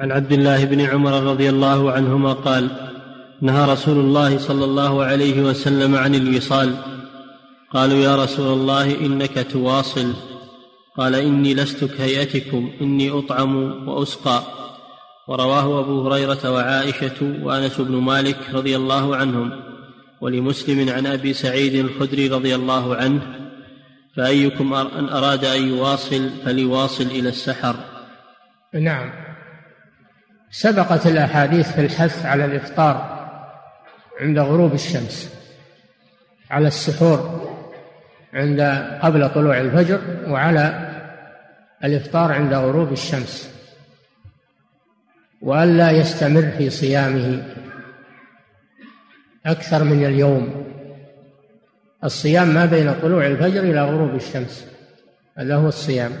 عن عبد الله بن عمر رضي الله عنهما قال نهى رسول الله صلى الله عليه وسلم عن الوصال. قالوا يا رسول الله إنك تواصل. قال إني لست كهيئتكم إني أطعم وأسقى. ورواه أبو هريرة وعائشة وأنس بن مالك رضي الله عنهم. ولمسلم عن أبي سعيد الخدري رضي الله عنه فأيكم أن أراد أن يواصل فليواصل إلى السحر. نعم. سبقت الأحاديث في الحث على الإفطار عند غروب الشمس على السحور عند قبل طلوع الفجر وعلى الإفطار عند غروب الشمس. وألا يستمر في صيامه أكثر من اليوم. الصيام ما بين طلوع الفجر إلى غروب الشمس هذا هو الصيام.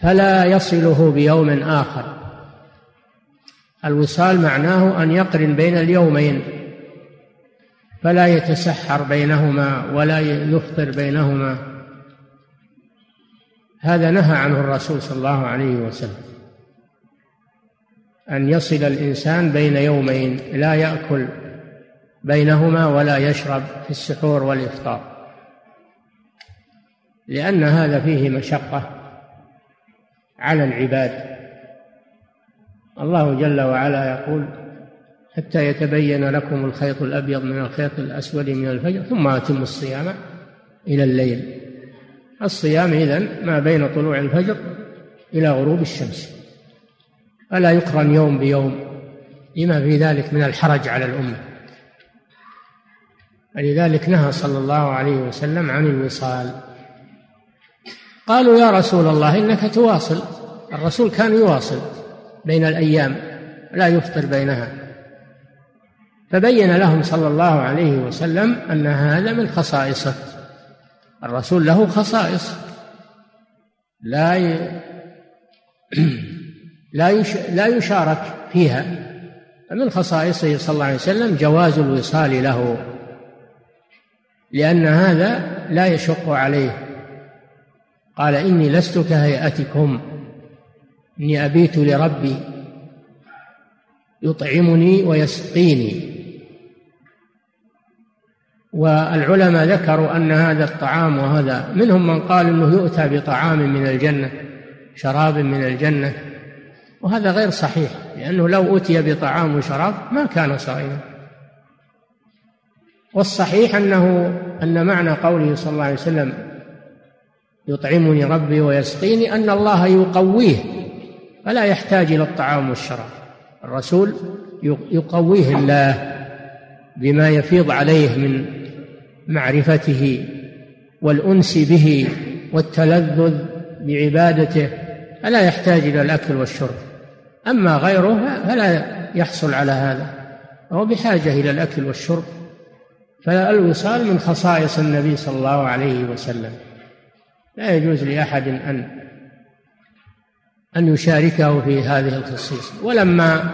فلا يصله بيوم آخر. الوصال معناه أن يقرن بين اليومين فلا يتسحر بينهما ولا يفطر بينهما. هذا نهى عنه الرسول صلى الله عليه وسلم أن يصل الإنسان بين يومين لا يأكل بينهما ولا يشرب في السحور والإفطار لأن هذا فيه مشقة. على العباد. الله جل وعلا يقول حتى يتبين لكم الخيط الأبيض من الخيط الأسود من الفجر ثم أتموا الصيام إلى الليل. الصيام إذن ما بين طلوع الفجر إلى غروب الشمس. فلا يقرن يوم بيوم لما في ذلك من الحرج على الأمة. ولذلك نهى صلى الله عليه وسلم عن الوصال. قالوا يا رسول الله إنك تواصل. الرسول كان يواصل بين الأيام لا يفطر بينها. فبين لهم صلى الله عليه وسلم أن هذا من خصائصه. الرسول له خصائص. لا ي... لا يش... لا يشارك فيها. من خصائصه صلى الله عليه وسلم جواز الوصال له لأن هذا لا يشق عليه. قال إني لست كهيئتكم. إني أبيت لربي يطعمني ويسقيني. والعلماء ذكروا أن هذا الطعام وهذا منهم من قال أنه يؤتى بطعام من الجنة شراب من الجنة وهذا غير صحيح لأنه لو أتي بطعام وشراب ما كان صائما. والصحيح أنه أن معنى قوله صلى الله عليه وسلم يطعمني ربي ويسقيني أن الله يقويه فلا يحتاج إلى الطعام والشراب. الرسول يقويه الله بما يفيض عليه من معرفته والأنس به والتلذذ بعبادته فلا يحتاج إلى الأكل والشرب. أما غيره فلا يحصل على هذا هو بحاجة إلى الأكل والشرب. فالوصال من خصائص النبي صلى الله عليه وسلم. لا يجوز لأحد أن أن يشاركه في هذه الخصيصة ولما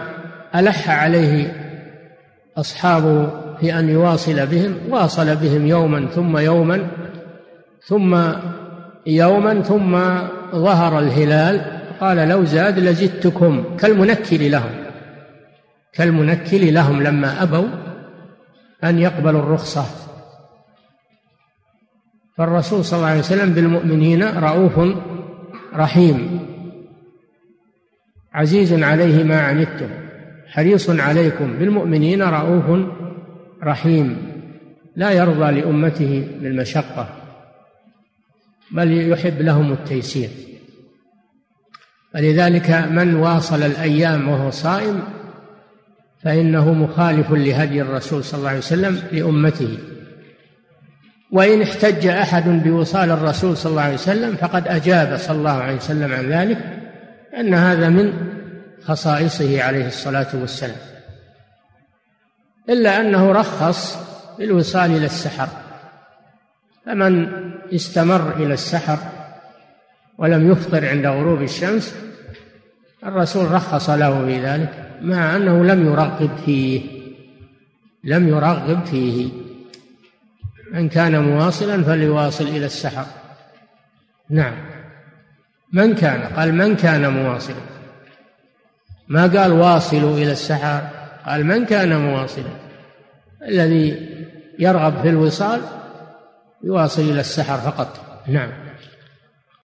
ألح عليه أصحابه في أن يواصل بهم واصل بهم يوما ثم يوما ثم يوما ثم ظهر الهلال. قال لو زاد لزدتكم كالمنكل لهم. كالمنكل لهم لما أبوا أن يقبلوا الرخصة. فالرسول صلى الله عليه وسلم بالمؤمنين رؤوف رحيم. عزيز عليه ما عنتم حريص عليكم بالمؤمنين رؤوف رحيم. لا يرضى لأمته بالمشقة بل يحب لهم التيسير. ولذلك من واصل الأيام وهو صائم فإنه مخالف لهدي الرسول صلى الله عليه وسلم لأمته. وإن احتج أحد بوصال الرسول صلى الله عليه وسلم فقد أجاب صلى الله عليه وسلم عن ذلك أن هذا من خصائصه عليه الصلاة والسلام. إلا أنه رخص بالوصال إلى السحر. فمن استمر إلى السحر ولم يفطر عند غروب الشمس الرسول رخص له في ذلك مع أنه لم يرغب فيه لم يرغب فيه. من كان مواصلا فليواصل إلى السحر. نعم. من كان؟ قال من كان مواصلا. ما قال واصلوا إلى السحر؟ قال من كان مواصلا. الذي يرغب في الوصال يواصل إلى السحر فقط. نعم.